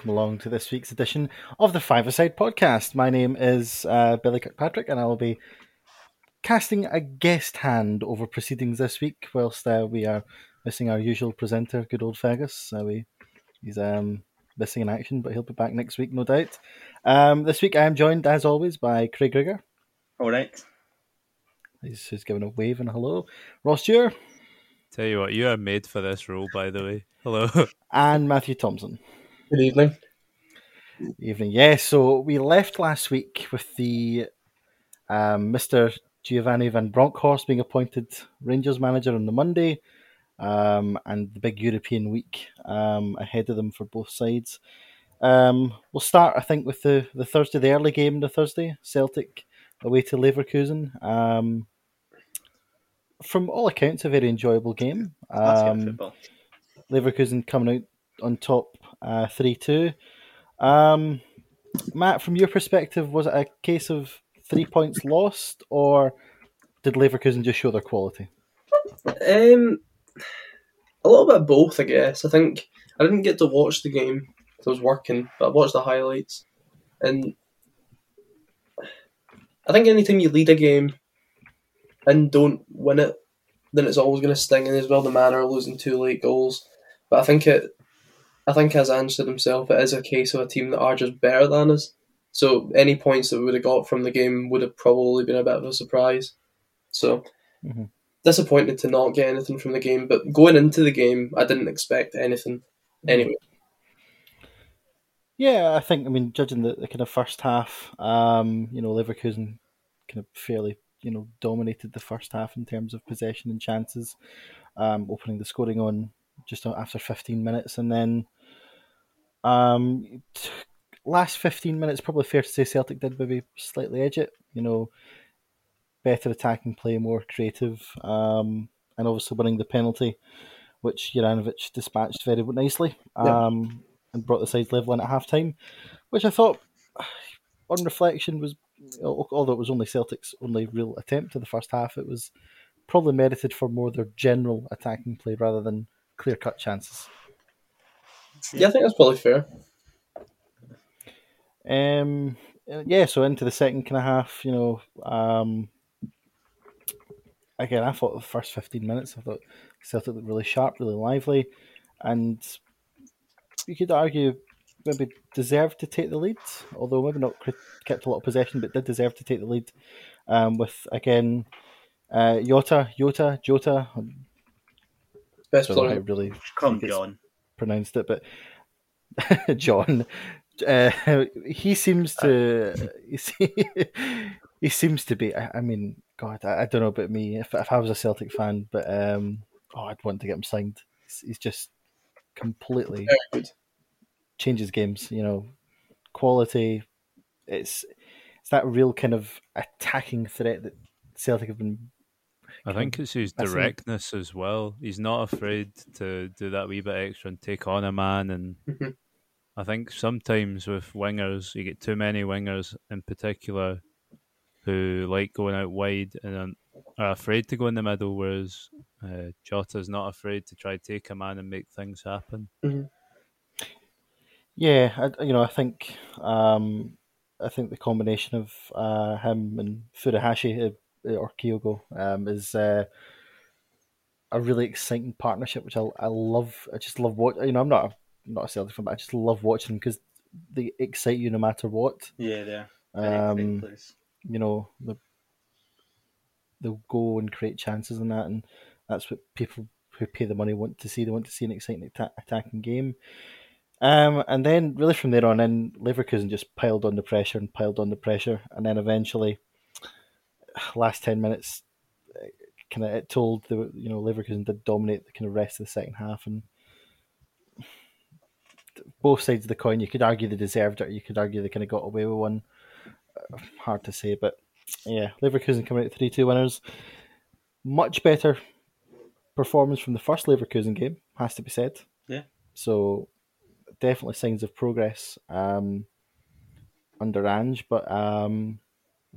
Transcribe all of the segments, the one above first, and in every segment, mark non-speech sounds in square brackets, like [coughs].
welcome along to this week's edition of the Five Aside podcast. My name is uh, Billy Kirkpatrick, and I will be casting a guest hand over proceedings this week, whilst uh, we are missing our usual presenter, good old Fergus. Uh, we, he's um, missing in action, but he'll be back next week, no doubt. Um, this week I am joined, as always, by Craig Rigger. All right. He's, he's giving a wave and a hello. Ross Dewar. Tell you what, you are made for this role, by the way. Hello. and Matthew Thompson. Good evening. Evening. Yeah, so we left last week with the um, Mr. Giovanni Van Bronckhorst being appointed Rangers manager on the Monday, um, and the big European week um, ahead of them for both sides. Um, we'll start, I think, with the, the Thursday, the early game, the Thursday Celtic away to Leverkusen. Um, from all accounts, a very enjoyable game. Um, Leverkusen coming out on top three two. Um, Matt, from your perspective, was it a case of three points lost, or did Leverkusen just show their quality? Um, a little bit of both, I guess. I think I didn't get to watch the game. I was working, but I watched the highlights, and I think anytime you lead a game and don't win it, then it's always going to sting. And as well, the manner of losing two late goals. But I think it, I think as Ange said himself, it is a case of a team that are just better than us. So any points that we would have got from the game would have probably been a bit of a surprise. So mm-hmm. disappointed to not get anything from the game. But going into the game, I didn't expect anything anyway. Yeah, I think I mean judging the, the kind of first half, um, you know, Leverkusen kind of fairly you know dominated the first half in terms of possession and chances, um, opening the scoring on just after 15 minutes, and then um, last 15 minutes probably fair to say Celtic did maybe slightly edge it. You know, better attacking play, more creative, um, and obviously winning the penalty, which Juranovic dispatched very nicely. Yeah. Um, and brought the sides level in at half time, which I thought, [sighs] on reflection, was although it was only Celtic's only real attempt to the first half, it was probably merited for more their general attacking play rather than clear cut chances. Yeah, I think that's probably fair. Um, yeah, so into the second kind of half, you know, um, again, I thought the first 15 minutes, I thought Celtic looked really sharp, really lively, and you could argue maybe deserved to take the lead, although maybe not kept a lot of possession, but did deserve to take the lead. Um, with again, uh, Yota, Yota, Jota. Best player. really come John pronounced it, but [laughs] John. Uh, he seems to he [laughs] seems to be. I, mean, God, I, I, don't know about me. If, if I was a Celtic fan, but um, oh, I'd want to get him signed. He's, he's just completely changes games. You know, quality. It's it's that real kind of attacking threat that Celtic have been. I think it's his directness as well. He's not afraid to do that wee bit extra and take on a man. And mm-hmm. I think sometimes with wingers, you get too many wingers in particular who like going out wide and are afraid to go in the middle, whereas uh, Jota's not afraid to try to take a man and make things happen. Mm-hmm. Yeah, I, you know, I think um, I think the combination of uh, him and Furuhashi uh, or Kyogo um, is uh, a really exciting partnership, which I, I love. I just love what you know. I'm not a, not a Celtic fan, but I just love watching them because they excite you no matter what. Yeah, yeah. Um, you know, they'll go and create chances and that, and that's what people who pay the money want to see. They want to see an exciting attacking game. Um, and then really from there on in, Leverkusen just piled on the pressure and piled on the pressure, and then eventually, last ten minutes, kind of it told the you know Leverkusen did dominate the kind of rest of the second half, and both sides of the coin. You could argue they deserved it, you could argue they kind of got away with one. Uh, hard to say, but yeah, Leverkusen coming out three two winners. Much better performance from the first Leverkusen game, has to be said. Yeah. So definitely signs of progress um, under Ange, but um,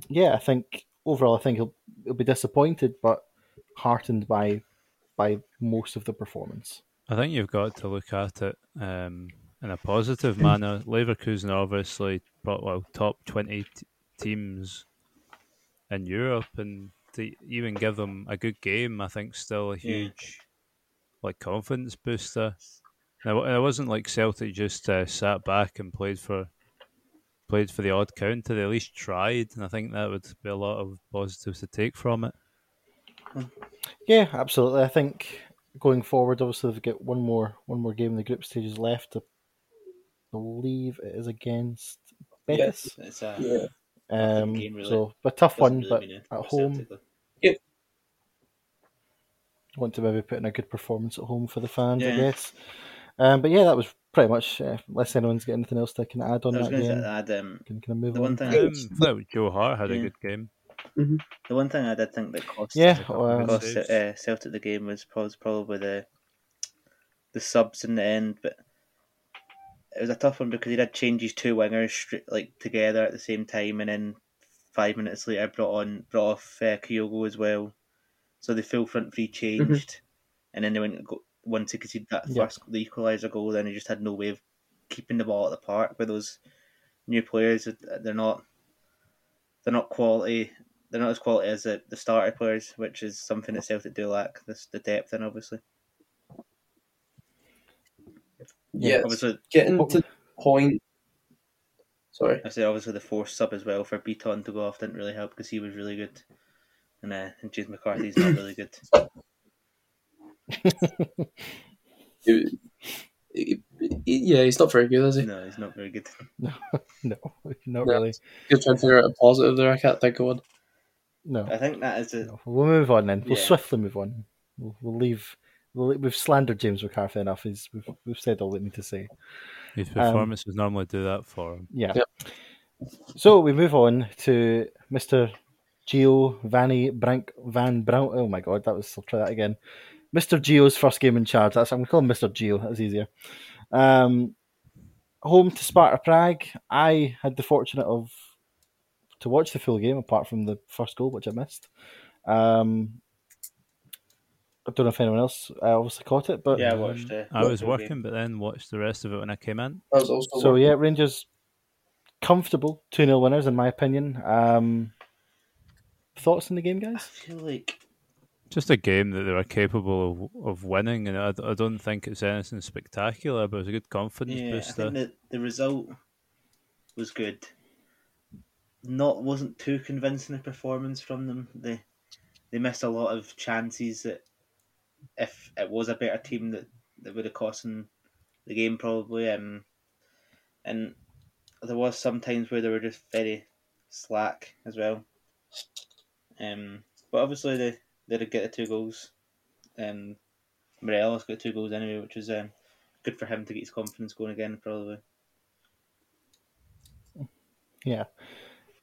yeah, I think overall, I think he'll he'll be disappointed, but heartened by by most of the performance. I think you've got to look at it um, in a positive manner. [clears throat] Leverkusen are obviously well top twenty t- teams in Europe, and to even give them a good game, I think still a huge yeah. like confidence booster. Now it wasn't like Celtic just uh, sat back and played for played for the odd counter. They at least tried, and I think that would be a lot of positives to take from it. Yeah, absolutely. I think going forward, obviously they've got one more one more game in the group stages left. I believe it is against Betis. Yes, it's a Yeah. Um, game, really. So a tough one, doesn't but really mean at home, Celtic, want to maybe put in a good performance at home for the fans, I guess. Um, but yeah, that was pretty much. Uh, unless anyone's got anything else they can add on I was that going game, to add um, can kind of move the on. one thing. Um, I thought Joe Hart had a good game. The one thing I did think that cost Yeah, well, cost saves. uh, Celtic the game was probably, probably the the subs in the end, but it was a tough one because he did change his two wingers like together at the same time, and then five minutes later brought on brought off uh, Kyogo as well. So the full front three changed, and then they went and go, once he conceded that Yeah. first the equaliser goal, then he just had no way of keeping the ball at the park with those new players. They're not they're not quality. They're not as quality as the, the starter players, which is something that Celtic do lack. This the depth in obviously. Yeah, it's Obviously, getting to the point. Sorry. I say obviously the forced sub as well for Beaton to go off didn't really help because he was really good, and uh, and James McCarthy's not really good. He- he- he- yeah, he's not very good, is he? No, he's not very good. [laughs] no, no, not No. really. Good trying to figure out a positive there. I can't think of one. No. I think that is a No, we'll move on then. We'll Yeah. swiftly move on. We'll, we'll leave. We'll, we've slandered James McCarthy enough. He's, we've, we've said all we need to say. His Um, performances normally do that for him. Yeah. Yep. So we move on to Mr. Gio Vanny Brank Van Brown. Oh my god, that was. I'll try that again. Mr. Geo's first game in charge. That's I'm going to call him Mr. Geo. That's easier. Um, home to Sparta Prague. I had the fortunate of to watch the full game, apart from the first goal, which I missed. Um, I don't know if anyone else uh, obviously caught it, but yeah. I watched. Uh, I was working, game. but then watched the rest of it when I came in. I was also So yeah, Rangers comfortable two 0 winners in my opinion. Um, thoughts on the game, guys? I guys? feel like Just a game that they were capable of, of winning, and I, I don't think it's anything spectacular, but it was a good confidence yeah, I think the the result was good. Not wasn't too convincing a performance from them. They they missed a lot of chances that if it was a better team that, that would have cost them the game probably. Um, and there was some times where they were just very slack as well. Um, but obviously they they did get the two goals. Um, Morelos got two goals anyway, which is um, good for him to get his confidence going again. Probably. Yeah.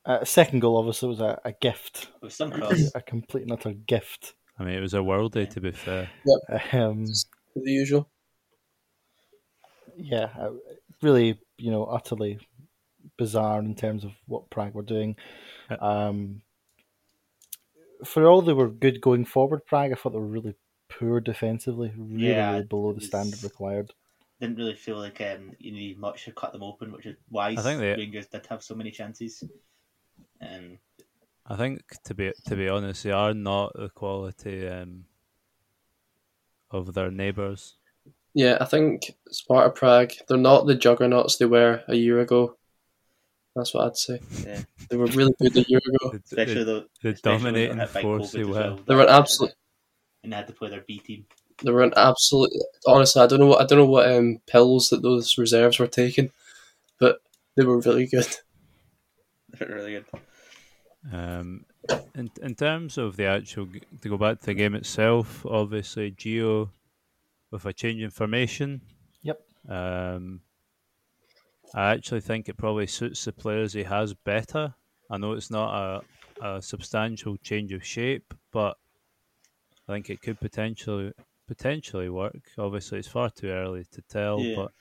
Uh, second goal obviously was a, a gift, With some cross. a complete and utter gift. I mean, it was a world day to be fair. Um, the usual. yeah, uh, really, you know, utterly bizarre in terms of what Prague were doing. Um, for all they were good going forward, Prague, I thought they were really poor defensively, really, Yeah, really below the standard required. Didn't really feel like um, you need much to cut them open, which is why I think they- Rangers did have so many chances. Um, I think to be to be honest, they are not the quality um, of their neighbours. Yeah, I think Sparta Prague, they're not the juggernauts they were a year ago. That's what I'd say. yeah, They were really good a year ago. They, especially the, though they especially when they dominating got hit by force they were. well. They were an absolute. and they had to play their B team. They were an absolute. Honestly, I don't know what I don't know what um, pills that those reserves were taking, but they were really good. [laughs] [laughs] They were really good. Um, in in terms of the actual to go back to the game itself, obviously Geo with a change in formation. Yep. Um, I actually think it probably suits the players he has better. I know it's not a, a substantial change of shape, but I think it could potentially potentially work. Obviously, it's far too early to tell, Yeah. but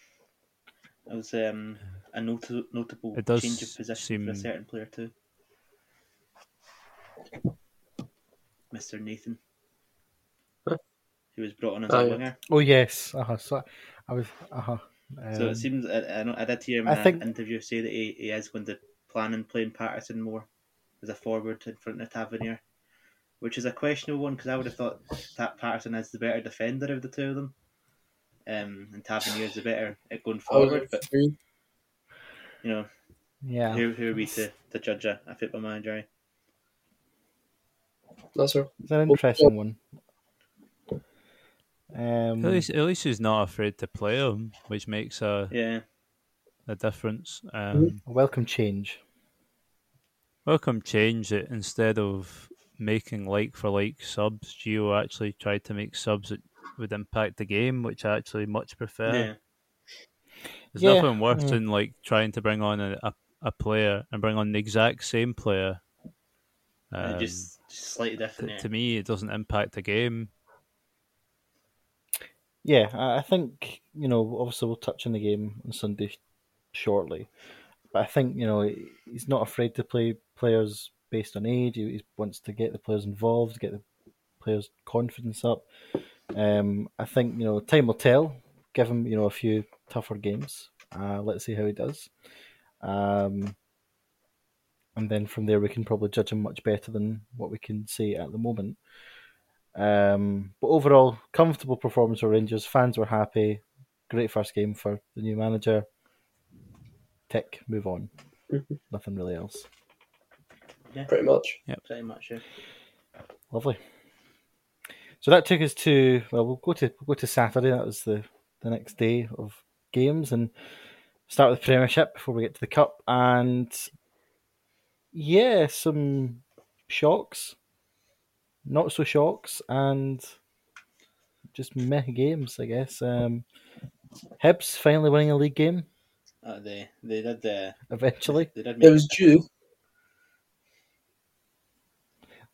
It was um, a notable, notable It does change of position for a certain player too. Mr. Nathan. Huh? He was brought on as Oh, a winger. Oh yes, uh-huh. So I was, uh-huh. So Um, it seems I, I, know, I did hear him I in think- an interview say that he, he is going to plan on playing Patterson more as a forward in front of Tavernier, which is a questionable one because I would have thought that Patterson is the better defender of the two of them, um, and Tavernier is the better at going forward. But you know, yeah, who, who are we to, to judge a, a football manager? eh? That's her. it's an interesting one. Um, At least, at least he's not afraid to play him, which makes a, Yeah, a difference. Um, a welcome change. Welcome change it instead of making like for like subs. Gio actually tried to make subs that would impact the game, which I actually much prefer. yeah, There's Yeah, nothing worse mm. than like trying to bring on a, a, a player and bring on the exact same player. Um, just, just slightly to, different. yeah. to me, it doesn't impact the game. Yeah, I think you know. Obviously, we'll touch on the game on Sunday shortly, but I think you know he- he's not afraid to play players based on age. He, he wants to get the players involved, get the players' confidence up. Um, I think you know time will tell. Give him you know a few tougher games. Uh, let's see how he does. Um, and then from there we can probably judge him much better than what we can say at the moment. Um, but overall, comfortable performance for Rangers. Fans were happy. Great first game for the new manager. Tick, move on. Mhm. Nothing really else. Yeah. Pretty much. Pretty much. Yeah. Lovely. So that took us to well, we'll go to we'll go to Saturday. That was the the next day of games and start with the Premiership before we get to the Cup. And yeah, some shocks, not so shocks, and just meh games, I guess. Um, Hibs finally winning a league game Uh, they they did uh, eventually. they did make It make was due.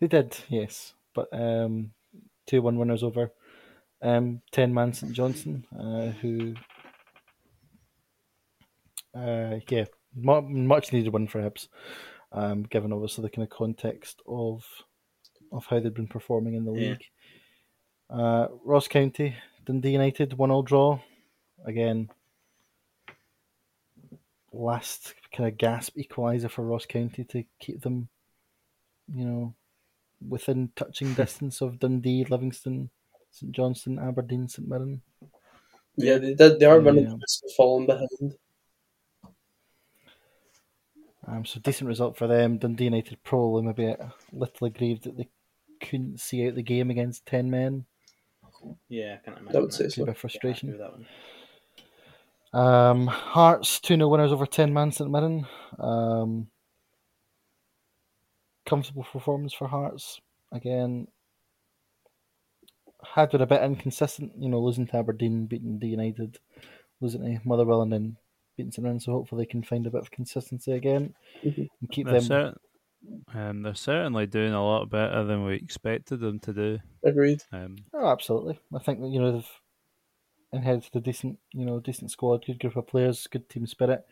They did, yes, but um, two one winners over um, ten man St Johnstone, uh, who, uh, yeah, much needed win for Hibs, um, given obviously the kind of context of of how they've been performing in the Yeah. league. Uh, Ross County, Dundee United, one all draw, again. Last kind of gasp equaliser for Ross County to keep them, you know, within touching [laughs] distance of Dundee, Livingston, St Johnstone, Aberdeen, St Mirren. Yeah, they. They are running Yeah. the risk of falling behind. Um, so decent result for them. Dundee United probably maybe a little aggrieved that they couldn't see out the game against ten men. yeah. I can't imagine. I would that. say Bit so. of Happy frustration. with that one. Um, Hearts two 0 winners over ten man St Mirren. Um, comfortable performance for Hearts again. Had been a bit inconsistent, you know, losing to Aberdeen, beating D United, losing to Motherwell, and then beating St Mirren. So hopefully they can find a bit of consistency again Mhm. and keep They're, them. cer- um, they're certainly doing a lot better than we expected them to do. Agreed. Um, Oh, absolutely. I think that you know they've inherited a decent, you know, decent squad, good group of players, good team spirit.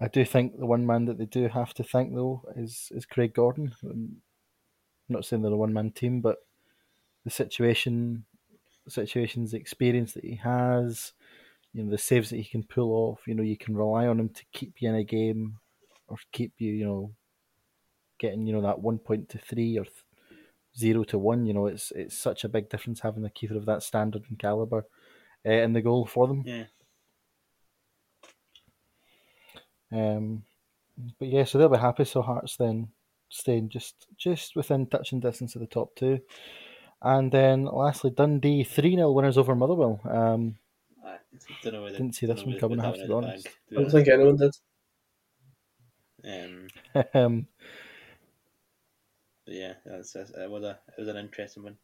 I do think the one man that they do have to thank though is is Craig Gordon. I'm not saying they're a one man team, but the situation, the situations, the experience that he has, you know, the saves that he can pull off. You know, you can rely on him to keep you in a game or keep you, you know, getting you know that one point to three or th- zero to one. You know, it's it's such a big difference having a keeper of that standard and caliber uh, in the goal for them. Yeah. Um, but yeah, so they'll be happy. So Hearts then staying just just within touching distance of the top two, and then lastly Dundee three 0 winners over Motherwell. Um, I don't know whether Didn't see this one coming, I have to be in the honest. I don't think anyone did. Um, [laughs] um, but yeah, that's, that's, it was a it was an interesting one.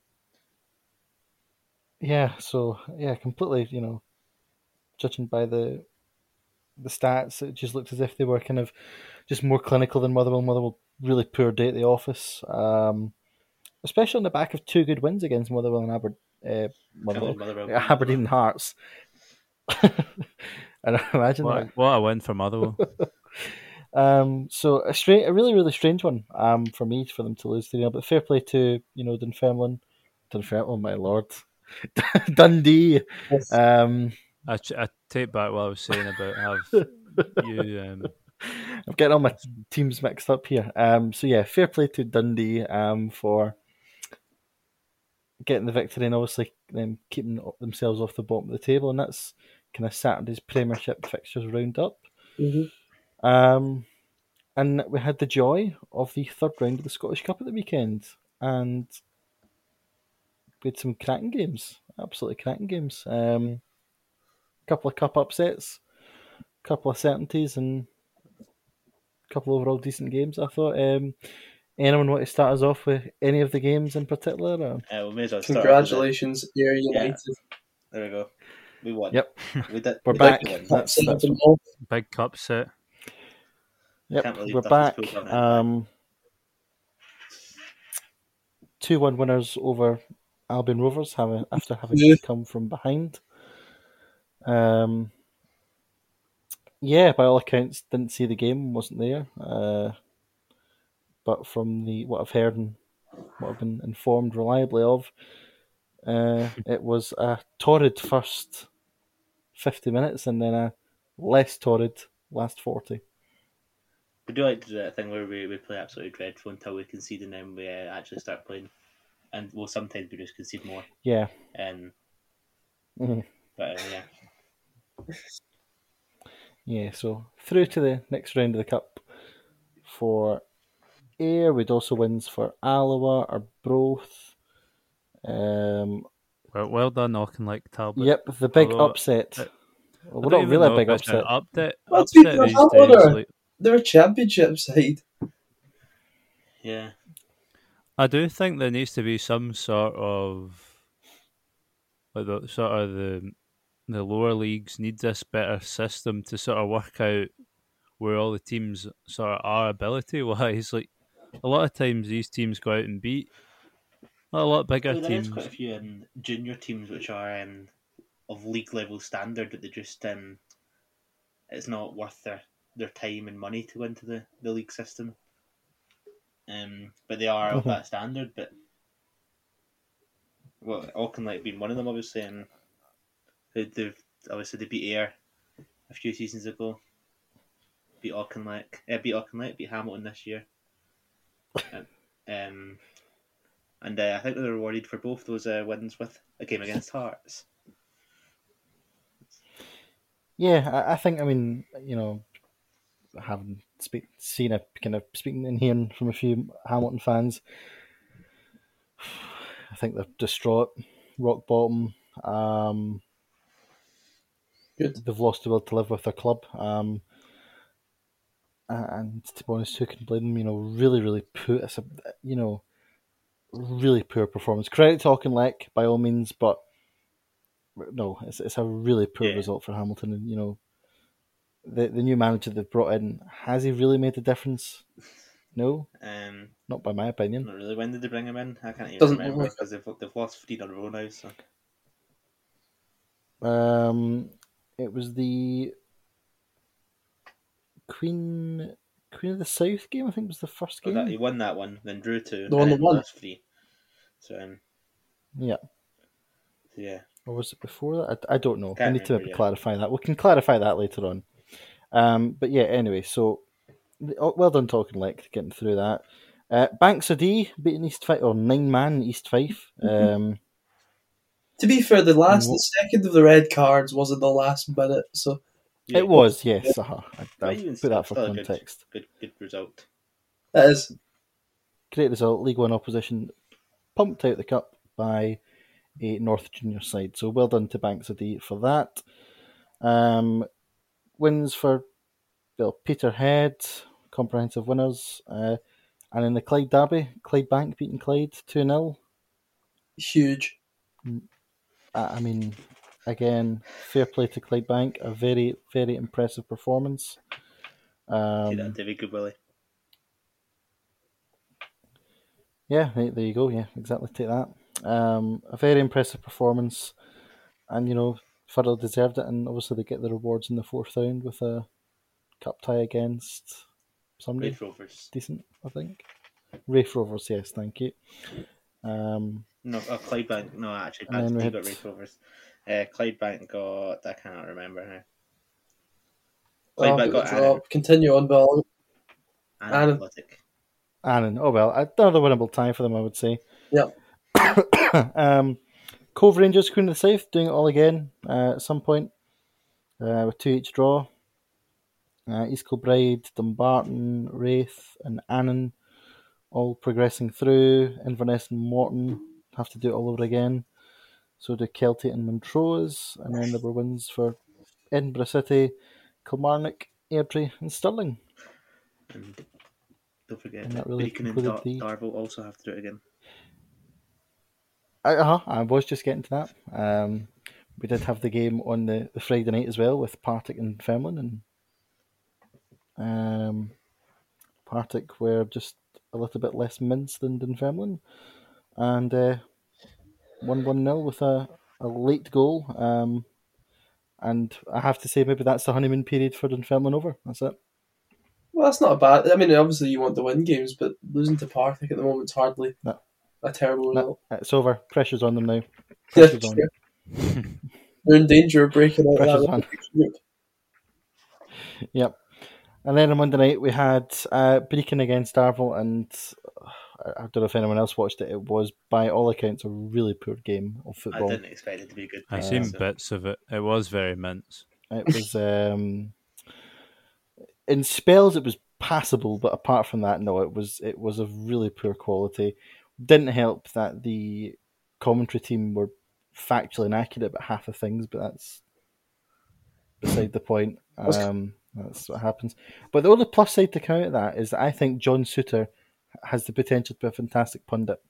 yeah, so yeah, completely. You know, judging by the the stats, it just looked as if they were kind of just more clinical than Motherwell. Motherwell really poor day at the office, um, especially on the back of two good wins against Motherwell and Aber- uh, Motherwell. Motherwell- Yeah, Aberdeen and Hearts. and [laughs] I imagine that. what, what a win for Motherwell. [laughs] Um, so a strange, a really, really strange one. Um, for me, for them to lose three 0 but fair play to you know Dunfermline, Dunfermline. My lord, [laughs] Dundee. Yes. Um, I, I take back what I was saying about have [laughs] you. Um, I'm getting all my teams mixed up here. Um, so yeah, fair play to Dundee um, for getting the victory and obviously them keeping themselves off the bottom of the table, and that's kind of Saturday's Premiership fixtures roundup. Mm-hmm. Um, and we had the joy of the third round of the Scottish Cup at the weekend, and we had some cracking games, absolutely cracking games. Um, a couple of cup upsets, a couple of certainties, and a couple of overall decent games. I thought. Um, anyone want to start us off with any of the games in particular? Or? Uh, we may as well start Congratulations, Ayr United. it. There we go. We won. Yep. We did. We're we back. Did. That's- that's big cup set. Yep, Can't we're back. pulled that out. Um, two one winners over Albion Rovers, having after having Yeah. come from behind. Um, yeah, by all accounts, didn't see the game, wasn't there. Uh, but from the what I've heard and what I've been informed reliably of, uh, [laughs] it was a torrid first fifty minutes and then a less torrid last forty. We do like to do that thing where we, we play absolutely dreadful until we concede and then we uh, actually start playing. And well, sometimes we just concede more. Yeah. Um, Mhm. but uh, yeah, Yeah, so through to the next round of the cup for Ayr. We'd also wins for Alloa or Broth. Um, Well, well done, Auchinleck Talbot. yep, the big Although, upset. uh, well, we're don't really a big if it's upset. Upset, What's with upset these days. Like, They're a championship side. yeah. I do think there needs to be some sort of like the sort of the the lower leagues need this better system to sort of work out where all the teams sort of are ability wise. [laughs] Like a lot of times these teams go out and beat a lot bigger Well, there is teams. quite a few um, junior teams which are um, of league level standard but they just um, it's not worth their, their time and money to go into the, the league system. Um, but they are of Mhm. that standard. But well, Auchinleck being one of them, obviously, and they've obviously they beat Ayr a few seasons ago. Beat Auchinleck, uh, beat Auchinleck, beat Hamilton this year. Um, [coughs] um, and uh, I think they were rewarded for both those uh, wins with a game against Hearts. Yeah, I, I think. I mean, you know, having speak, seen a kind of speaking and hearing from a few Hamilton fans, I think they're distraught, rock bottom. Um, Good. they've lost the will to live with their club. Um, and to be honest, who can blame them? You know, really, really poor. It's a, you know, really poor performance. Credit to Auchinleck by all means, but no, it's it's a really poor Yeah. result for Hamilton. And you know, the the new manager they've brought in has he really made a difference? No, Um, not by my opinion. not really. When did they bring him in? I can't even Doesn't remember because they've they've lost three in a row now. So Um, it was the Queen Queen of the South game. I think was the first oh, game. that, he won that one, then drew two, The one that then won. lost three. So um, Yeah. so yeah, Or was it before that? I, I don't know. I Can't need to remember, maybe yeah. clarify that. We can clarify that later on. Um, but yeah, anyway, so oh, well done talking like getting through that. Uh, Banks O' Dee beating East Fife or nine man East Fife. Um, To be fair, the last, And the second of the red cards was in the last minute, so Yeah. It was yes. Uh-huh. I, I put that for still a good- context. good good result. that is Great result. League One opposition pumped out the cup by a North Junior side. So well done to Banks O' Dee for that. Um, wins for well Peterhead, comprehensive winners, uh, and in the Clyde Derby, Clydebank beating Clyde two 0 huge. I I mean, again, fair play to Clydebank. A very very impressive performance. Um, that, David Goodwillie. Yeah, there there you go. Yeah, exactly. Take that. Um, a very impressive performance, and you know, thoroughly deserved it. And obviously, they get the rewards in the fourth round with a cup tie against somebody Raith Rovers. decent, I think. Raith Rovers, yes, thank you. Um, No, uh, Clydebank. No, actually, And then we Banks had- got Raith Rovers. Uh, Clydebank got. I cannot remember now. Oh, Clydebank bit got of a Annan. drop. Continue on, Bill. Annan Annan. Athletic. Annan. Oh well, another winnable tie for them, I would say. Yep. [coughs] um, Cove Rangers, Queen of the South, doing it all again uh, at some point uh, with two each draw. Uh, East Kilbride, Dumbarton, Raith, and Annan all progressing through. Inverness and Morton have to do it all over again. So do Kelty and Montrose, and then there were wins for Edinburgh City, Kilmarnock, Airdrie, and Stirling. And don't forget And that that really Brechin and Dar- Darvel also have to do it again. Uh huh. I was just getting to that. Um, we did have the game on the, the Friday night as well with Partick and Femlin, and um, Partick were just a little bit less minced than Dunfermline, and uh, one one 0 with a, a late goal. Um, and I have to say, maybe that's the honeymoon period for Dunfermline over. That's it. Well, that's not bad. I mean, obviously you want to win games, but losing to Partick at the moment's hardly No. A terrible No, result. it's over. Pressure's on them now. Yeah, [laughs] Pressure's on. They're in danger of breaking out of Pressure's that on. group. [laughs] Yep. And then on Monday night we had uh, Brechin against Darvel, and uh, I I don't know if anyone else watched it. It was, by all accounts, a really poor game of football. I didn't expect it to be a good. I game, seen so- bits of it. It was very mince. It was um, in spells it was passable, but apart from that, no, it was it was of really poor quality. Didn't help that the commentary team were factually inaccurate about half of things, but that's beside the point. That's- Um, that's what happens. But the only plus side to count that is that I think John Souttar has the potential to be a fantastic pundit.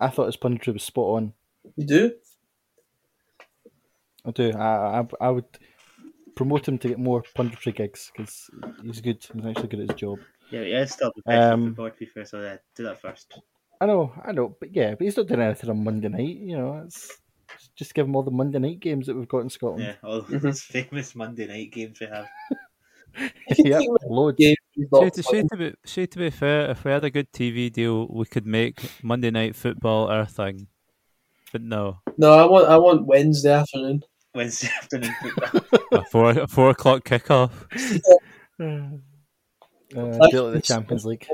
I thought his punditry was spot on. You do? I do. I, I, I would promote him to get more punditry gigs because he's good. He's actually good at his job. Yeah, he is still professional Um, football to be fair, so yeah, do that first. I know, I know, but yeah, but he's not doing anything on Monday night. You know, it's just give him all the Monday night games that we've got in Scotland. Yeah, all Mhm. those famous Monday night games we have. [laughs] yep, loads. Game he's Say to, say, to be, say to be fair, if we had a good TV deal, we could make Monday Night Football our thing. But no, No, I want I want Wednesday afternoon. Wednesday [laughs] afternoon football. a four a four o'clock kickoff. [laughs] Uh, do it the Champions League.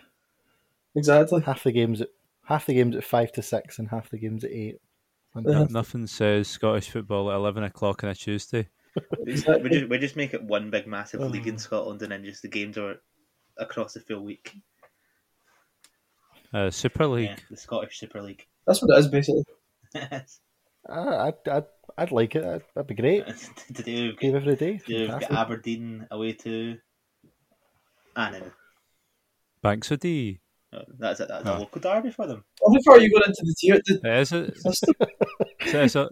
Exactly. Half the games at half the games at five to six, and half the games at eight. Uh-huh. Nothing says Scottish football at eleven o'clock on a Tuesday. we just we just make it one big massive league in Oh. Scotland, and then just the games are across the full week. Uh, Super League. Yeah, the Scottish Super League. [laughs] That's what it is basically. Ah, I'd, I'd, I'd like it. That'd, that'd be great. [laughs] Today we've got, every day. today we've got Aberdeen away to Annan. Banks O' Dee. Oh, That's a, that's a Oh. local derby for them. Well, how far are you going into the tier? The, It is a, [laughs] it's a,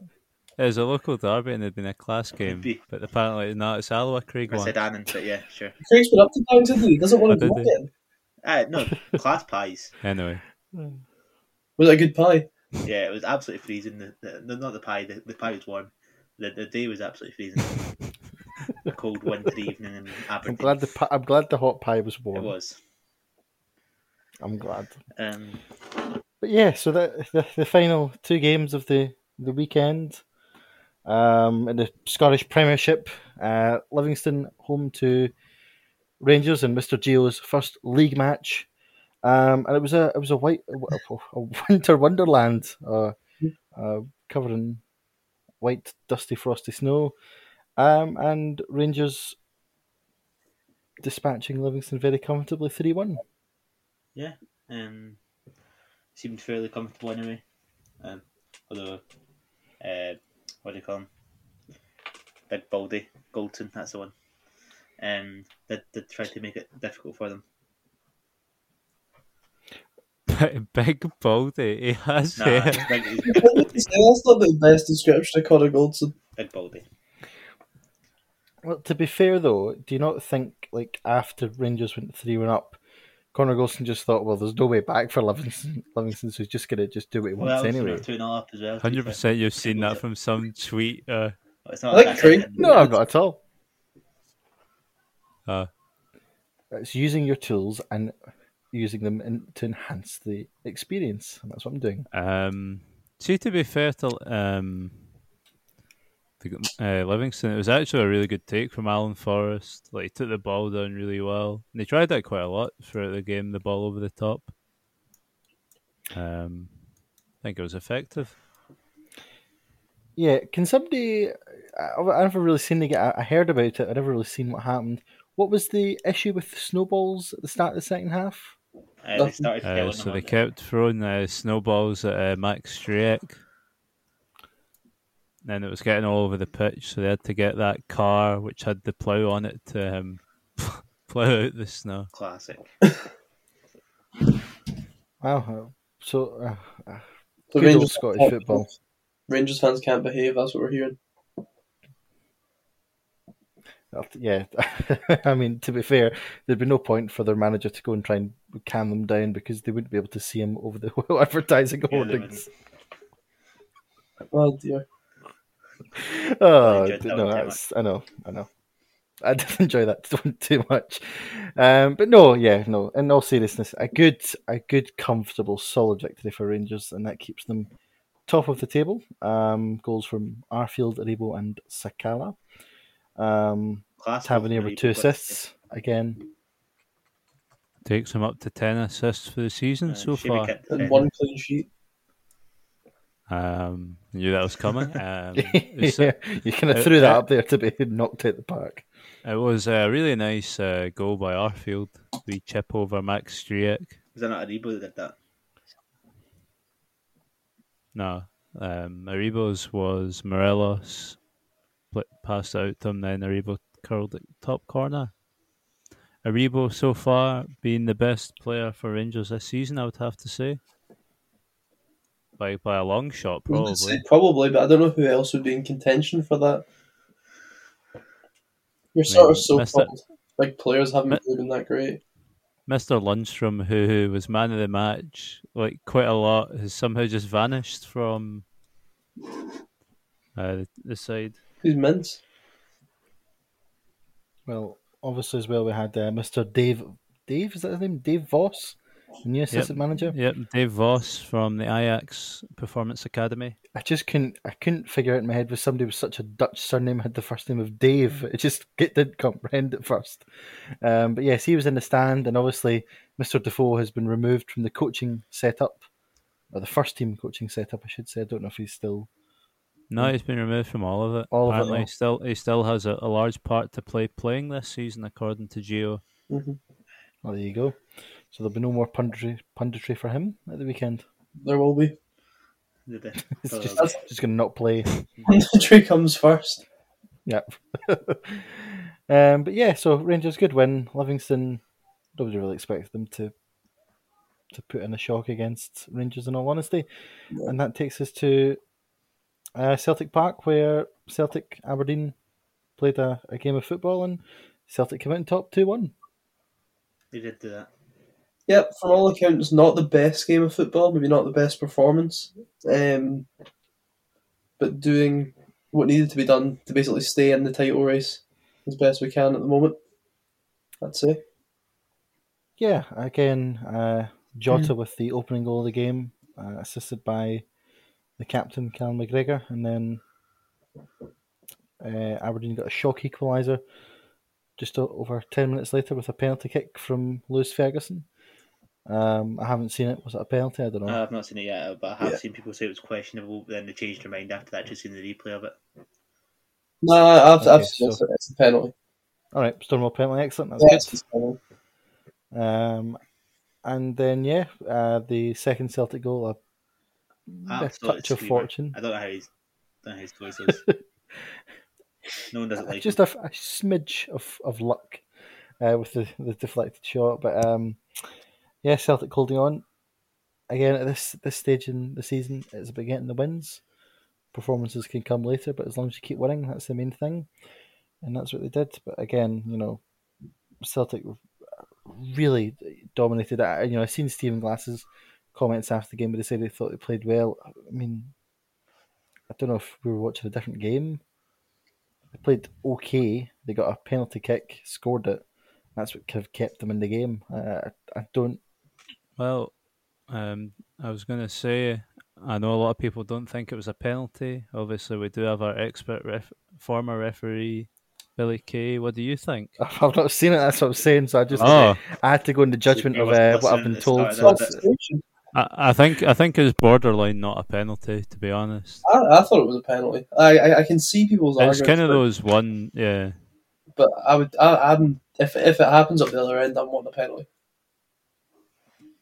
it's a local derby and it'd been a class game, but apparently not. It's Alloa Craig I one. said Annan, but yeah, sure. [laughs] Craig's been up to Banks of He doesn't want to go did again. Uh, no, class pies. [laughs] Anyway, Was it a good pie? Yeah, it was absolutely freezing. The, the, the- not the pie. The, the pie was warm. The, the day was absolutely freezing. A cold winter evening in I'm glad the I'm glad the hot pie was warm. it was. I'm glad. Um, But yeah, so the, the the final two games of the the weekend, um, in the Scottish Premiership, uh, Livingston home to Rangers in Mister Geo's first league match, um, and it was a it was a white a, a winter wonderland, uh, uh, covered in white dusty frosty snow, um, and Rangers dispatching Livingston very comfortably three one. Yeah, um, seemed fairly comfortable anyway. Um, although, uh, what do you call him? Big Baldy, Goldson, that's the one. Um, did, did try to make it difficult for them. Big Baldy. He has Nah, hair. he's big, he's [laughs] That's not the best description of Connor Goldson. big Baldy. Well, to be fair though, do you not think like after Rangers went three one up, Connor Goldson just thought, well, there's no way back for Livingston. Livingston, so he's just gonna just do what he Well, wants anyway. 2 0 as well. Hundred percent. You've seen that from some tweet. Uh, Well, It's not I think that Craig- No, I'm not at all. uh, It's using your tools and using them in, to enhance the experience, and that's what I'm doing. um, See, to be fair to um, uh, Livingston, it was actually a really good take from Alan Forrest. Like he took the ball down really well, and they tried that quite a lot throughout the game. The ball over the top. Um, I think it was effective. Yeah, can somebody? I- I've never really seen the. I I heard about it. I never really seen what happened. What was the issue with the snowballs at the start of the second half? Uh, they started Uh, so they kept throwing uh, snowballs at uh, Max Stryjek. Then it was getting all over the pitch, so they had to get that car which had the plough on it to um, [laughs] plough out the snow. classic. Wow. uh, So uh, uh, So Good old Rangers Scottish can't- football. Rangers fans can't behave. That's what we're hearing. yeah, [laughs] I mean to be fair, there'd be no point for their manager to go and try and calm them down because they wouldn't be able to see him over the [laughs] advertising Yeah, they hoardings. Oh dear. [laughs] Oh enjoyed that no, one too that's I know, I know. I [laughs] did enjoy that [laughs] one too much, um, but no, yeah, no. In all seriousness, a good, a good, comfortable, solid victory for Rangers, and that keeps them top of the table. Um, goals from Arfield, Aribo, and Sakala. Um, Classic. Tavernier with two assists again. Takes him up to ten assists for the season Uh, so Shavy far. kept And one clean sheet. Um, knew that was coming. [laughs] Um, it's- yeah, you kind of threw that up there to be knocked out the park. It was a really nice uh, goal by Arfield. We chip over Max Stryjek. Was that not Aribo that did that? No, um, Aribo's was Morelos passed out to him. Then Aribo curled it top corner. Aribo so far being the best player for Rangers this season, I would have to say. By by a long shot, probably. Probably, but I don't know who else would be in contention for that. You're sort mean, of so Mr. called. Like players haven't Mi- really been that great. Mr. Lundstram, who, who was man of the match, like quite a lot, has somehow just vanished from uh, the, the side. Who's mints? Well, obviously as well, we had uh, Mr. Dave. Dave is that his name? Dave Vos, the new assistant manager. Yep, Dave Vos from the Ajax Performance Academy. I just couldn't. I couldn't figure out in my head was somebody with such a Dutch surname had the first name of Dave. It just it didn't comprehend at first. Um, but yes, he was in the stand, and obviously Mr. Defoe has been removed from the coaching setup, or the first team coaching setup, I should say. I don't know if he's still. No, he's been removed from all of it. All of it, Apparently, he still he still has a, a large part to play playing this season, according to Gio. hmm Oh, there you go. So there'll be no more punditry, punditry for him at the weekend. There will be. Did? [laughs] It's just, just going to not play. the tree comes first. Yep. [laughs] um, but yeah, so Rangers good win. Livingston, nobody really expected them to to put in a shock against Rangers. In all honesty, No. and that takes us to uh, Celtic Park, where Celtic Aberdeen played a, a game of football, and Celtic came out in top two one. They did do that. Yep, from all accounts, not the best game of football, maybe not the best performance, um, but doing what needed to be done to basically stay in the title race as best we can at the moment. I'd say. Yeah, again, uh, Jota with the opening goal of the game, uh, assisted by the captain, Cal McGregor, and then uh, Aberdeen got a shock equaliser just over 10 minutes later with a penalty kick from Lewis Ferguson. Um, I haven't seen it. Was it a penalty? I don't know. Uh, I've not seen it yet, but I have Yeah. seen people say it was questionable. But then they changed their mind after that, just seen the replay of it. No, I've, Okay, I've seen so- it. It's a penalty. All right, Stonewall penalty, excellent. That's Yeah, good. it's a penalty. Um, and then, yeah, uh, the second Celtic goal, a, a touch of fortune. I don't know how he's, don't know his voice is. [laughs] no one doesn't like just a, a smidge of, of luck uh, with the, the deflected shot. But um, yeah, Celtic holding on. Again, at this this stage in the season, it's about getting the wins. Performances can come later, but as long as you keep winning, that's the main thing. And that's what they did. But again, you know, Celtic really dominated. You know, I've seen Stephen Glass's comments after the game, where they said they thought they played well. I mean, I don't know if we were watching a different game. They played okay. They got a penalty kick, scored it. That's what kind of kept them in the game. Uh, I don't. Well, um, I was going to say I know a lot of people don't think it was a penalty. Obviously, we do have our expert ref- former referee Billy Kay. What do you think? [laughs] I've not seen it. That's what I'm saying. So I just Oh, I had to go into judgment you of uh, what I've been told. So of it's, that. I, I think I think it's borderline not a penalty. To be honest, I, I thought it was a penalty. I, I, I can see people's it's arguments, kind of but, those one. Yeah, but I would I, I'm if if it happens at the other end, I'm wanting a penalty.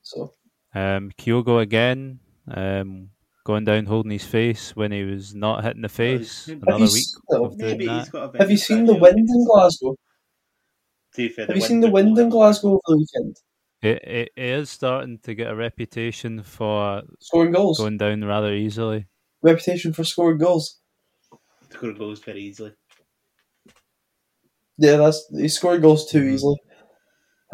So um, Kyogo again. Um, going down holding his face when he was not hitting the face. Have Another you week seen- of doing Maybe that. he's got a have you seen the wind in Glasgow? Fair, Have you seen the wind in. Glasgow over the weekend? It, it, it is starting to get a reputation for Scoring goals. going down rather easily. Reputation for scoring goals. Score goals very easily. Yeah, that's he scored goals too Mhm. easily.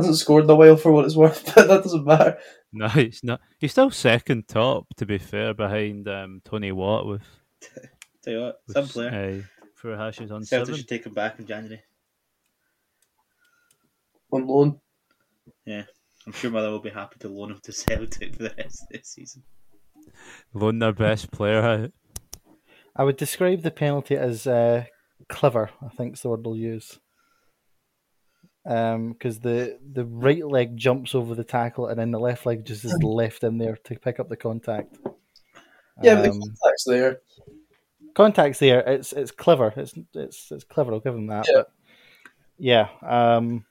Hasn't scored in a while for what it's worth, [laughs] but that doesn't matter. No, he's not. He's still second top, to be fair, behind um, Tony Watt with, [laughs] Tell you what, with some player. Uh, Furuhashi's on Celtic seven. should take him back in January. On loan. Yeah, I'm sure Mother will be happy to loan him to [laughs] Celtic for the rest of this season. Loan their best player out. I would describe the penalty as uh, clever. I think is the word I'll use. Because the the right leg jumps over the tackle, and then the left leg just is [laughs] left in there to pick up the contact. Yeah, but the Um, contact's there. contact's there. It's it's clever. It's it's it's clever. I'll give him that. Yeah. But yeah. Um,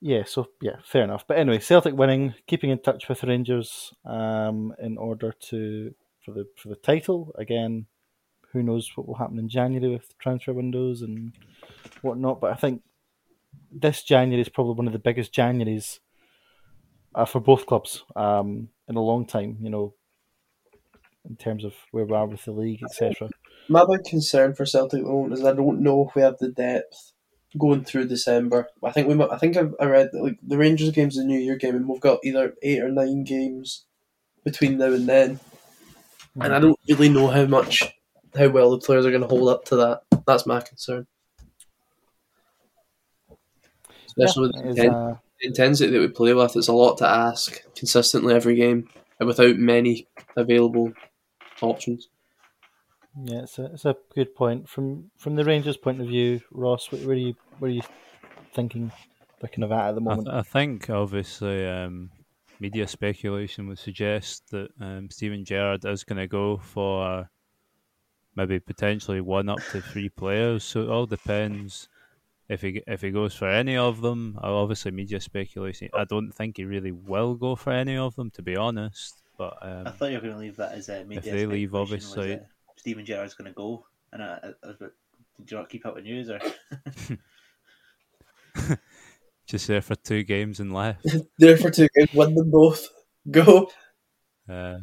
yeah. So yeah, fair enough. But anyway, Celtic winning, keeping in touch with Rangers um, in order to for the for the title again. Who knows what will happen in January with transfer windows and whatnot? But I think this January is probably one of the biggest Januaries uh, for both clubs um, in a long time. You know, in terms of where we are with the league, etc. My big concern for Celtic at the moment is I don't know if we have the depth going through December. I think we. might- I think I've, I read that like the Rangers game's the New Year game, and we've got either eight or nine games between now and then, and I don't really know how much, how well the players are going to hold up to that. That's my concern. Especially with Yeah, the inten- uh, intensity that we play with, it's a lot to ask consistently every game, and without many available options. yeah, it's a it's a good point from from the Rangers' point of view. Ross, What, where are you where are you thinking they're of at at the I, moment? th- I think obviously um, media speculation would suggest that um, Steven Gerrard is going to go for maybe potentially one up to three players. So it all depends if he if he goes for any of them. uh, Obviously, media speculation. I don't think he really will go for any of them, to be honest. But um, I thought you were going to leave that as a media. they leave, speculation was, obviously- uh, Steven Gerrard's going to go, and I, I, I did you not keep up with news or? [laughs] [laughs] just there for two games and left. [laughs] There for two games, win them both. Go. Uh,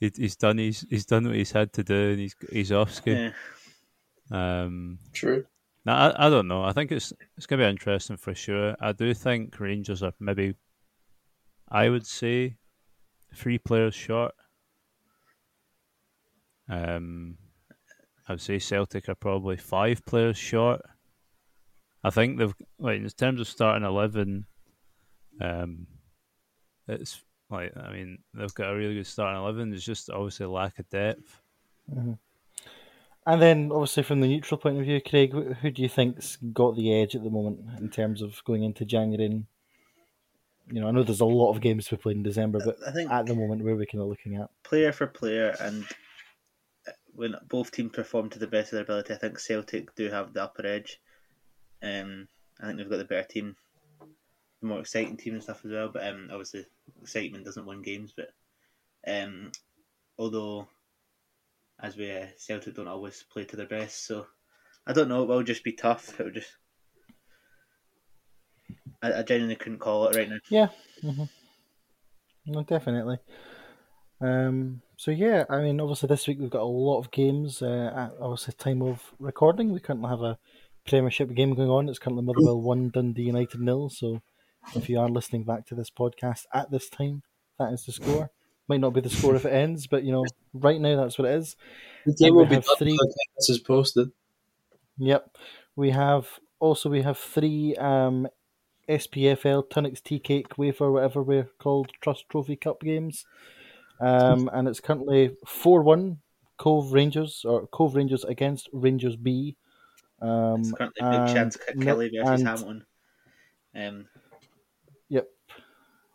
he, he's done. He's he's done what he's had to do, and he's he's off ski. Yeah. Um, True. No, I, I don't know. I think it's it's gonna be interesting for sure. I do think Rangers are maybe, I would say, three players short. Um, I would say Celtic are probably five players short. I think they've like in terms of starting eleven, um, it's like I mean they've got a really good starting eleven. There's just obviously a lack of depth. And then, obviously, from the neutral point of view, Craig, who do you think's got the edge at the moment in terms of going into January? And, you know, I know there's a lot of games to be played in December, but I think at the moment, where are we kind of looking at? player for player, and when both teams perform to the best of their ability, I think Celtic do have the upper edge. Um, I think they've got the better team, the more exciting team and stuff as well. But um, obviously, excitement doesn't win games. But um, although, as we uh, Celtic don't always play to their best, so I don't know. It will just be tough. It will just. I, I genuinely couldn't call it right now. Yeah. No, definitely. Um, so yeah, I mean, obviously this week we've got a lot of games. Uh, at obviously time of recording, we currently have a Premiership game going on. It's currently Motherwell one, Dundee United nil. So if you are listening back to this podcast at this time, that is the score. Might not be the score if it ends, but you know, right now that's what it is. The game will be done three- by the time this is posted. Yep. We have also we have three um, SPFL Tunnocks Tea Cake Wafer whatever we're called Trust Trophy Cup games. um, and it's currently four one Cove Rangers or Cove Rangers against Rangers B. Um, It's currently big and chance Kelly versus and- Hamilton. Um, Yep.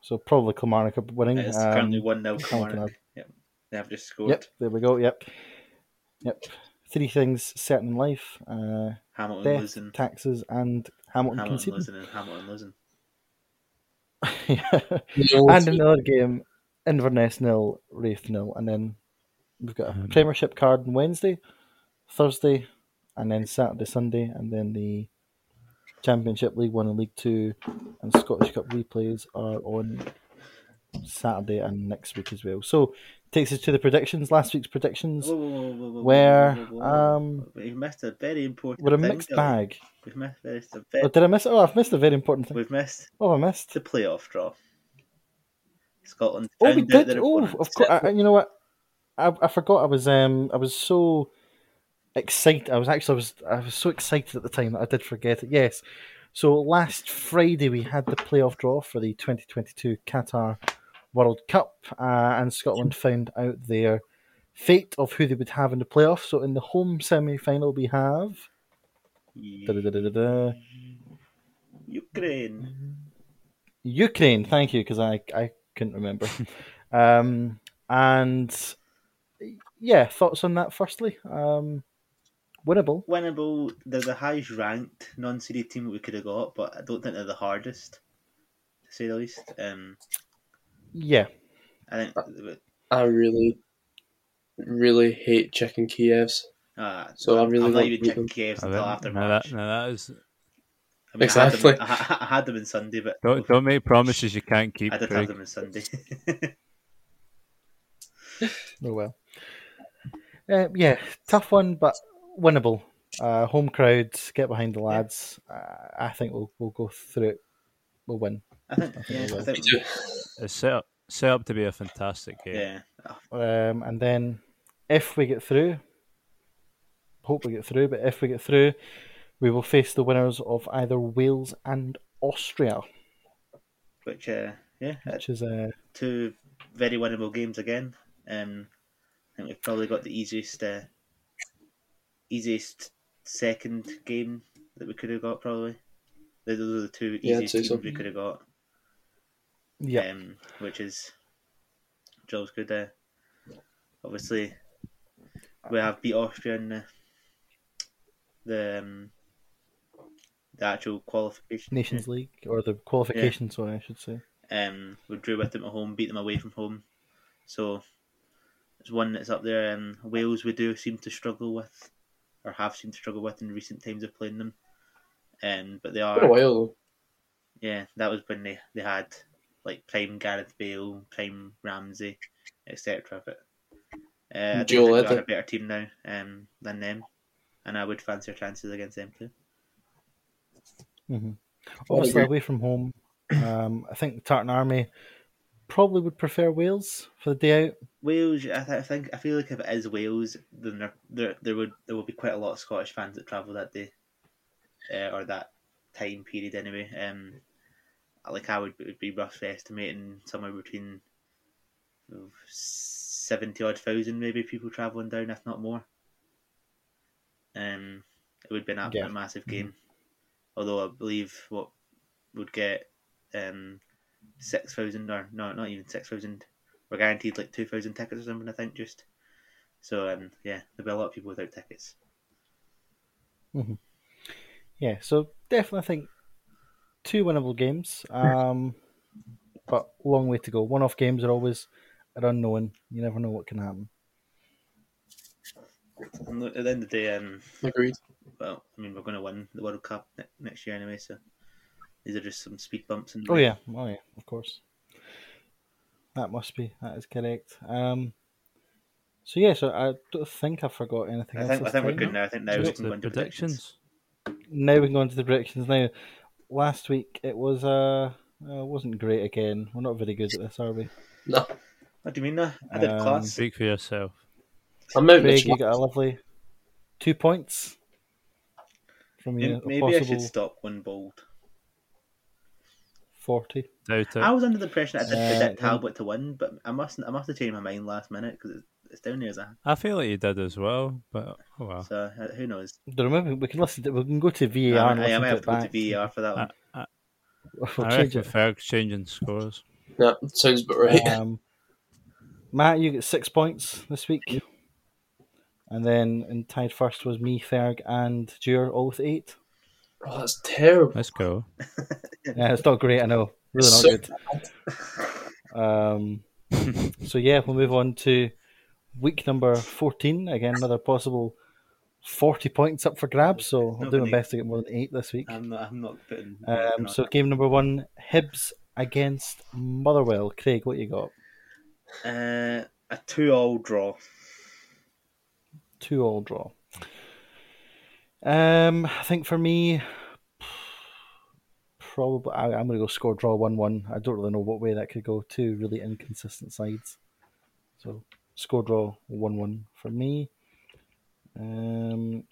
So probably Kilmarnock are winning. it's um, currently one 0 Hamilton Kilmarnock. Yep, they have just scored. Yep, there we go. Yep, yep. Three things certain in life: uh, Hamilton death, losing, taxes, and Hamilton, Hamilton conceding. losing, and Hamilton losing. yeah. [laughs] No, And another game: Inverness nil, Raith nil, and then we've got a Um, Premiership card on Wednesday, Thursday, and then Saturday, Sunday, and then the Championship League One and League Two and Scottish Cup replays are on Saturday and next week as well. So takes us to the predictions. Last week's predictions Whoa, whoa, whoa, where um we've missed a very important. were a mixed Dylan. bag. We've missed, missed a Oh, did I miss it? Oh, I've missed a very important thing. We've missed Oh, I missed. the playoff draw. Scotland. Oh, we did. Oh, of course. I- you know what? I, I forgot. I was um I was so excited. I was actually I was I was so excited at the time that I did forget it. Yes. So last Friday we had the playoff draw for the 2022 Qatar World Cup, uh, and Scotland found out their fate of who they would have in the playoff. So in the home semi-final we have. Ukraine. Ukraine, thank you, because I, I couldn't remember. [laughs] um, and yeah, thoughts on that firstly? Um, winnable. Winnable. They're the highest ranked non-seeded team that we could have got, but I don't think they're the hardest, to say the least. Um, Yeah. I think. I really, really hate chicken Kievs. Uh, So I really I'm not even to beat checking. Kievs until after now March. that, now that is I mean, Exactly. I had, them, I, I had them in Sunday, but don't don't make promises you can't keep. I did Craig. have them in Sunday. [laughs] Oh well. Uh, yeah, tough one, but winnable. Uh, home crowd, get behind the lads. Uh, I think we'll we'll go through it. We'll win. I think. I think Yeah, they I think. It's set up set up to be a fantastic game. Yeah. Um, and then if we get through, hope we get through. But if we get through, we will face the winners of either Wales and Austria, Which, uh, yeah, uh, which is uh, two very winnable games again. Um, I think we've probably got the easiest, uh, easiest second game that we could have got. Probably those are the two easiest say teams so. we could have got. yeah. Um, which is Joel's good. there. obviously, we have beat Austria in the the, um, the actual qualification. Nations League or the qualification, sorry, I should say. Um, we drew with them at home, beat them away from home. So it's one that's up there. Um, Wales we do seem to struggle with, or have seemed to struggle with in recent times of playing them. Um, but they Been a are, while though. yeah, that was when they, they had like prime Gareth Bale, prime Ramsey, etc. But uh, I do Joe think we Ledley. are a better team now um, than them, and I would fancy our chances against them too. hmm I Obviously, away from home, um, I think the Tartan Army probably would prefer Wales for the day out. Wales, I, th- I think I feel like if it is Wales, then there, there there would there will be quite a lot of Scottish fans that travel that day, uh, or that time period anyway. Um, like I would, would be roughly estimating somewhere between seventy odd thousand maybe people travelling down, if not more. Um, it would be an absolute Yeah. massive game. Although I believe what would get um six thousand or no, not even six thousand. We're guaranteed like two thousand tickets or something. I think just. So um yeah, there'll be a lot of people without tickets. Yeah, so definitely I think two winnable games, um, [laughs] but long way to go. One-off games are always an unknown. You never know what can happen. And at the end of the day, um, Agreed. well, I mean, we're going to win the World Cup ne- next year anyway. So these are just some speed bumps. In the Oh way. yeah, oh yeah, of course. That must be that is correct. Um, so yeah, so I don't think I forgot anything I else. think I think we're good now. I think now we Just can the go into predictions. predictions. Now we can go into the predictions. Now, last week it was uh, uh wasn't great again. We're not very good at this, are we? No. What do you mean? Now? I did Um, class. Speak for yourself. I'm out Craig, you got a lovely two points from you. Maybe, a maybe I should stop one bold. 40. Doubt it. I was under the impression I did Uh, predict then- Talbot to win, but I must I must have changed my mind last minute because it's down there as a I feel like you did as well, but oh well. so uh, who knows. Don't remember. We can listen. To, we can go to VAR I, and I, listen might to have it to go to. VAR for that one. I, [laughs] We'll I change reckon it. Changing scores. Yeah, sounds about right. Um, Matt, you get six points this week. And then in tied first was me, Ferg, and Dure, all with eight. Oh, that's terrible. Let's go. [laughs] Yeah, it's not great, I know. Really not So good. Um, [laughs] so yeah, we'll move on to week number 14. Again, another possible 40 points up for grabs. So I'll do my best to get more than eight this week. I'm not. I'm not putting. Um, so game number one, Hibs against Motherwell. Craig, what you got? uh, a two-all draw. Two all draw. Um, I think for me, probably I, I'm going to go score draw one one. I don't really know what way that could go. Two really inconsistent sides, so score draw one one for me. Um,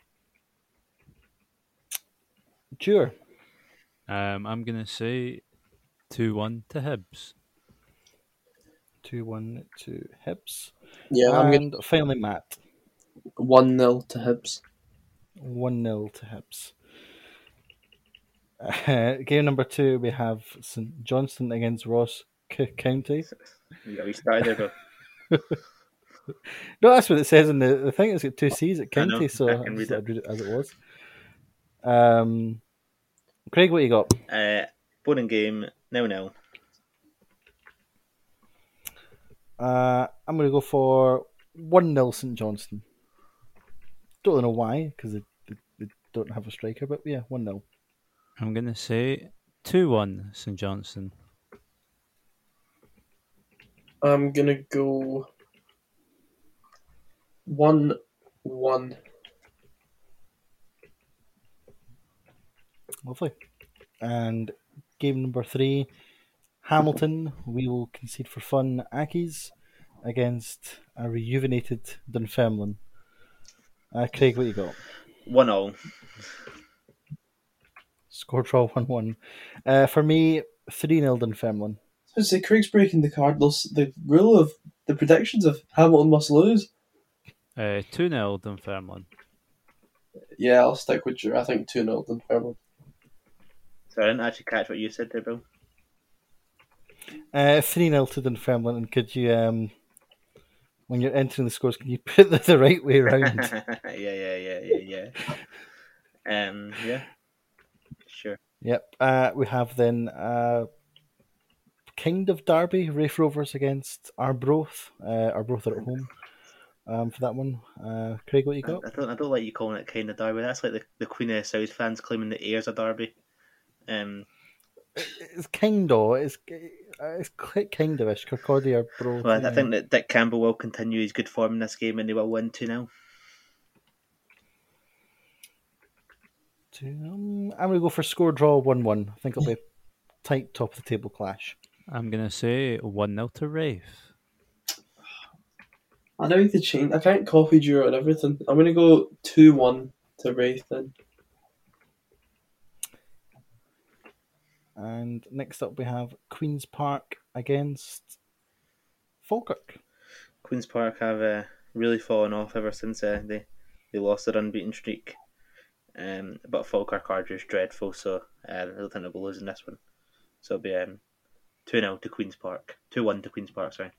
sure. Um, I'm gonna say two one to Hibs. Two one to Hibs. Yeah, I'm and finally Matt. going 1 0 to Hibs. One 0 to Hibs. Uh, game number two, we have St Johnstone against Ross C- County. [laughs] Got me started there, [laughs] No, that's what it says in the, the thing. It's got two C's at I County, so I can I read it. read it as it was. Um, Craig, what you got? uh, boring game. No, no. Uh, I'm going to go for 1 0 St Johnstone. Don't really know why, because they don't have a striker, but yeah, 1 0. I'm gonna say two one St Johnstone. I'm going to go 1 1. Lovely. And game number three, Hamilton. We will concede for fun. Accies against a rejuvenated Dunfermline. Uh, Craig, what you got? One all. Score draw one one. Uh, for me, three 0 Dunfermline. So say Craig's breaking the Cardinals, the rule of the predictions of Hamilton must lose. Uh, two 0 Dunfermline. Yeah, I'll stick with you. I think 2 0 Dunfermline. So I didn't actually catch what you said there, Bill. Uh, three 0 to Dunfermline. And could you, um, when you're entering the scores, can you put it the right way around? [laughs] yeah, yeah, yeah, yeah, yeah. Um, yeah. Sure. Yep. Uh, we have then uh, kind of derby, Raith Rovers against Arbroath. Uh, Arbroath are at home um, for that one. Uh, Craig, what you got? I don't. I don't like you calling it kind of derby. That's like the, the Queen of the South fans claiming the Ayr's a derby. Um, It's kind of. It's uh, it's quite kind of ish. Kirkcaldy, Arbroath. well, I think that Dick Campbell will continue his good form in this game, and they will win two 0 Two- um, I'm going to go for score draw 1 1. I think it'll be a tight top of the table clash. I'm gonna say one 0 to Raith. I know the change. I can't copy Drew and everything. I'm going to go 2 1 to Raith then. And next up, we have Queen's Park against Falkirk. Queens Park have uh, really fallen off ever since uh, they they lost their unbeaten streak. Um, but Falkirk are just dreadful, so uh, I don't think they'll be losing this one. So it'll be um, 2 0 to Queen's Park. 2 1 to Queen's Park, sorry.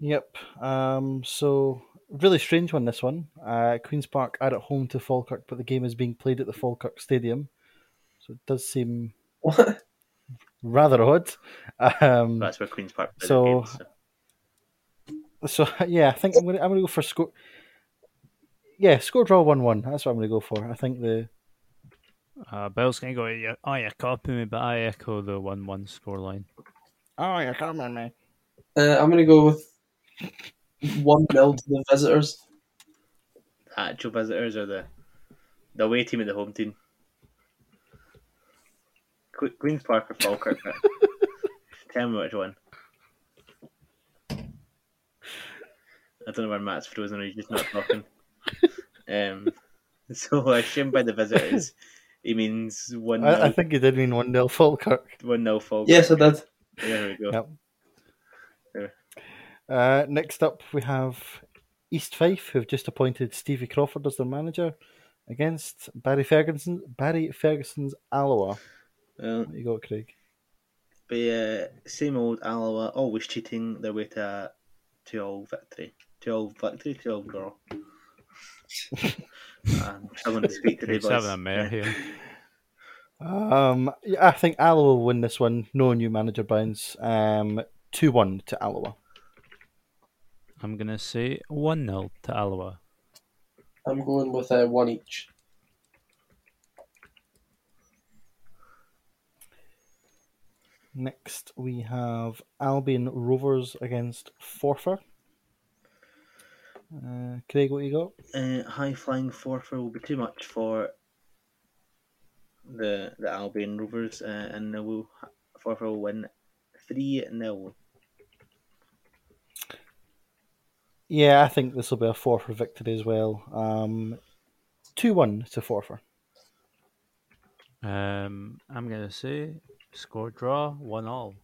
Yep. Um, so really strange one. This one. Uh, Queens Park are at home to Falkirk, but the game is being played at the Falkirk Stadium, so it does seem What? rather odd. Um, That's where Queen's Park play So- their games, so. so [laughs] yeah, I think I'm gonna I'm gonna go for score. Yeah, score draw one one. That's what I'm gonna go for. I think the Uh, Bill's gonna go. "Yeah, Oh, you copy me, but I echo the one one scoreline. oh yeah, come on, man. Uh, I'm going to go with 1 0 to the visitors. The actual visitors or the the away team and the home team. Que- Queens Park or Falkirk. but [laughs] Tell me which one. I don't know where Matt's frozen or he's just not talking. [laughs] um, so [laughs] I assume by the visitors he means one. I, I think he did mean one 0 Falkirk. one nil Falkirk. Yes, I did. There we go. Yep. Uh, next up, we have East Fife, who've just appointed Stevie Crawford as their manager, against Barry Ferguson. Barry Ferguson's Alloa. Well, you got, Craig? but yeah, same old Alloa, always cheating their way to a two all victory, two all victory, two all draw. [laughs] I'm struggling to speak today, He's boys. having a mare here. Um, yeah, I think Alloa will win this one. No new manager bounce. Um, two one to Alloa. I'm going to say 1 0 to Alloa. I'm going with uh, one each. Next, we have Albion Rovers against Forfar. Uh, Craig, what you got? Uh, high flying Forfar will be too much for the the Albion Rovers, uh, and they will Forfar will win three 0 Yeah, I think this will be a Forfar victory as well. Um, two one to Forfar. Um, I'm going to say score draw 1 all.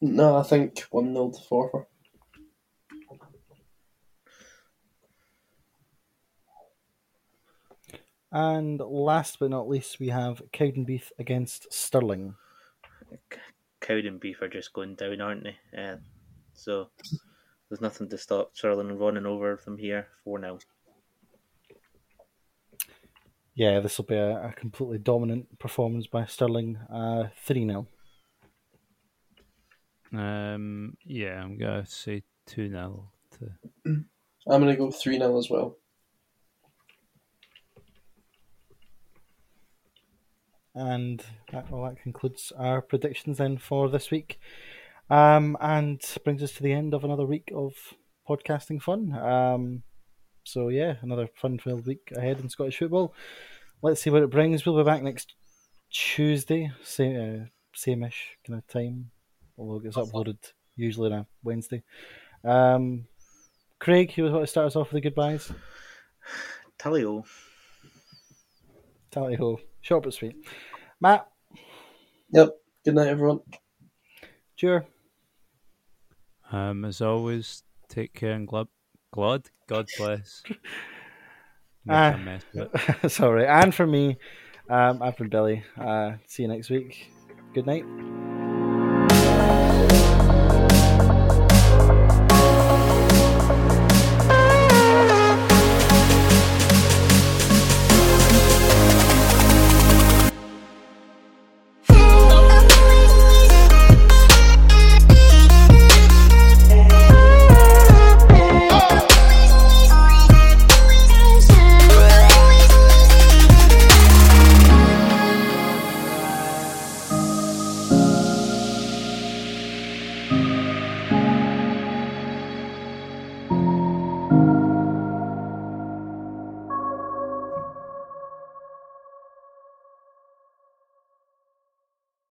No, I think 1 0 to Forfar. And last but not least, we have Cowdenbeath against Stirling. Cowdenbeath are just going down, aren't they? Uh, so there's nothing to stop Stirling running over them here four 0 Yeah, this will be a, a completely dominant performance by Stirling. Uh, Three 0 Um, yeah, I'm going to say 2 0 to. [clears throat] I'm going to go 3 0 as well. And that, well, that concludes our predictions then for this week. Um, and brings us to the end of another week of podcasting fun. Um, so, yeah, another fun filled week ahead in Scottish football. Let's see what it brings. We'll be back next Tuesday, same, uh, same-ish kind of time, although it gets uploaded usually on a Wednesday. Um, Craig, you want to start us off with the goodbyes? Tally ho. Tally ho. Short but sweet. Matt, Yep. Good night, everyone. Jure. Um, as always, take care and glad. glad. God bless. [laughs] Of. [laughs] Sorry. And for me, um, I've been Billy. Uh, see you next week. Good night.